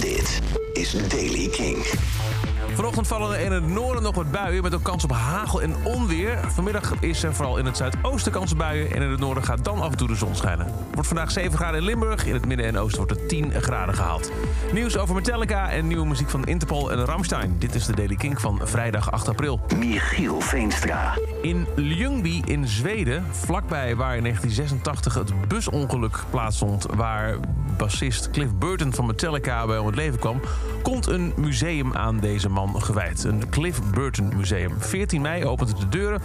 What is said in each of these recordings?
Dit is Daily King. Vanochtend vallen er in het noorden nog wat buien met ook kans op hagel en onweer. Vanmiddag is er vooral in het zuidoosten kans op buien en in het noorden gaat dan af en toe de zon schijnen. Wordt vandaag 7 graden in Limburg, in het midden en oosten wordt het 10 graden gehaald. Nieuws over Metallica en nieuwe muziek van Interpol en Ramstein. Dit is de Daily King van vrijdag 8 april. Michiel Veenstra. In Ljungby in Zweden, vlakbij waar in 1986 het busongeluk plaatsvond... waar bassist Cliff Burton van Metallica bij om het leven kwam... komt een museum aan deze man gewijd. Een Cliff Burton Museum. 14 mei opent de deuren...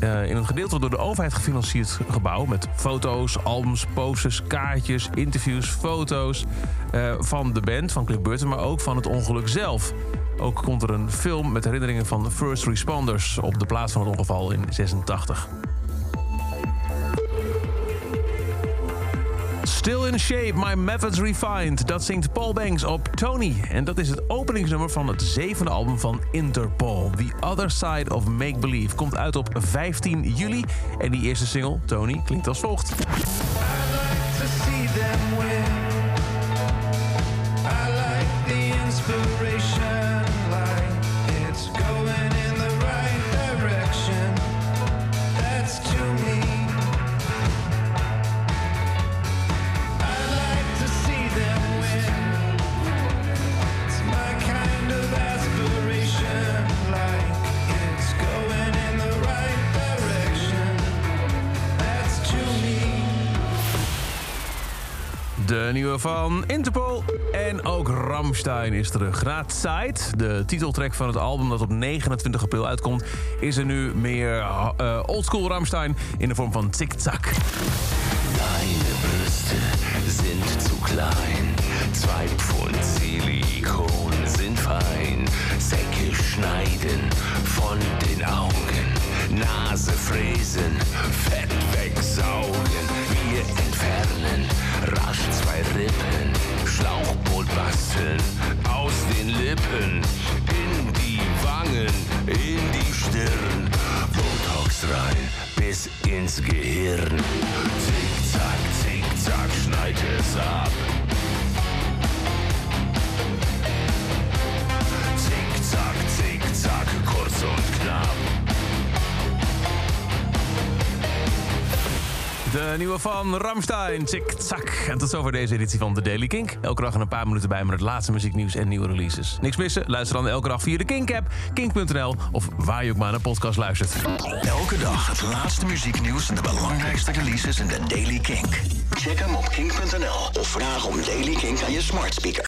Uh, in een gedeelte door de overheid gefinancierd gebouw... met foto's, albums, posters, kaartjes, interviews, foto's... Uh, van de band, van Cliff Burton, maar ook van het ongeluk zelf. Ook komt er een film met herinneringen van first responders... op de plaats van het ongeval in 86. Still in shape, my methods refined. Dat zingt Paul Banks op Tony. En dat is het openingsnummer van het zevende album van Interpol. The Other Side of Make Believe komt uit op 15 juli. En die eerste single, Tony, klinkt als volgt. De nieuwe van Interpol. En ook Ramstein is terug. Raadside, de titeltrack van het album dat op 29 april uitkomt... is er nu meer uh, oldschool Ramstein in de vorm van Zick-Zack. Deine Brüste sind zu klein. Zwei Pfund Silikon sind fein. Säcke schneiden von den Augen. Nase fräsen, Fett wegsaugen. Aus den Lippen. In die Wangen, in die Stirn. Botox rein bis ins Gehirn. Zick-Zack, Zick-Zack, schneid es ab. De nieuwe van Ramstein, Tik Zak. En tot zover deze editie van The Daily Kink. Elke dag een paar minuten bij met het laatste muzieknieuws en nieuwe releases. Niks missen? Luister dan elke dag via de Kink-app, kink.nl... of waar je ook maar naar podcast luistert. Elke dag het laatste muzieknieuws en de belangrijkste releases in de Daily Kink. Check hem op kink.nl of vraag om Daily Kink aan je smart speaker.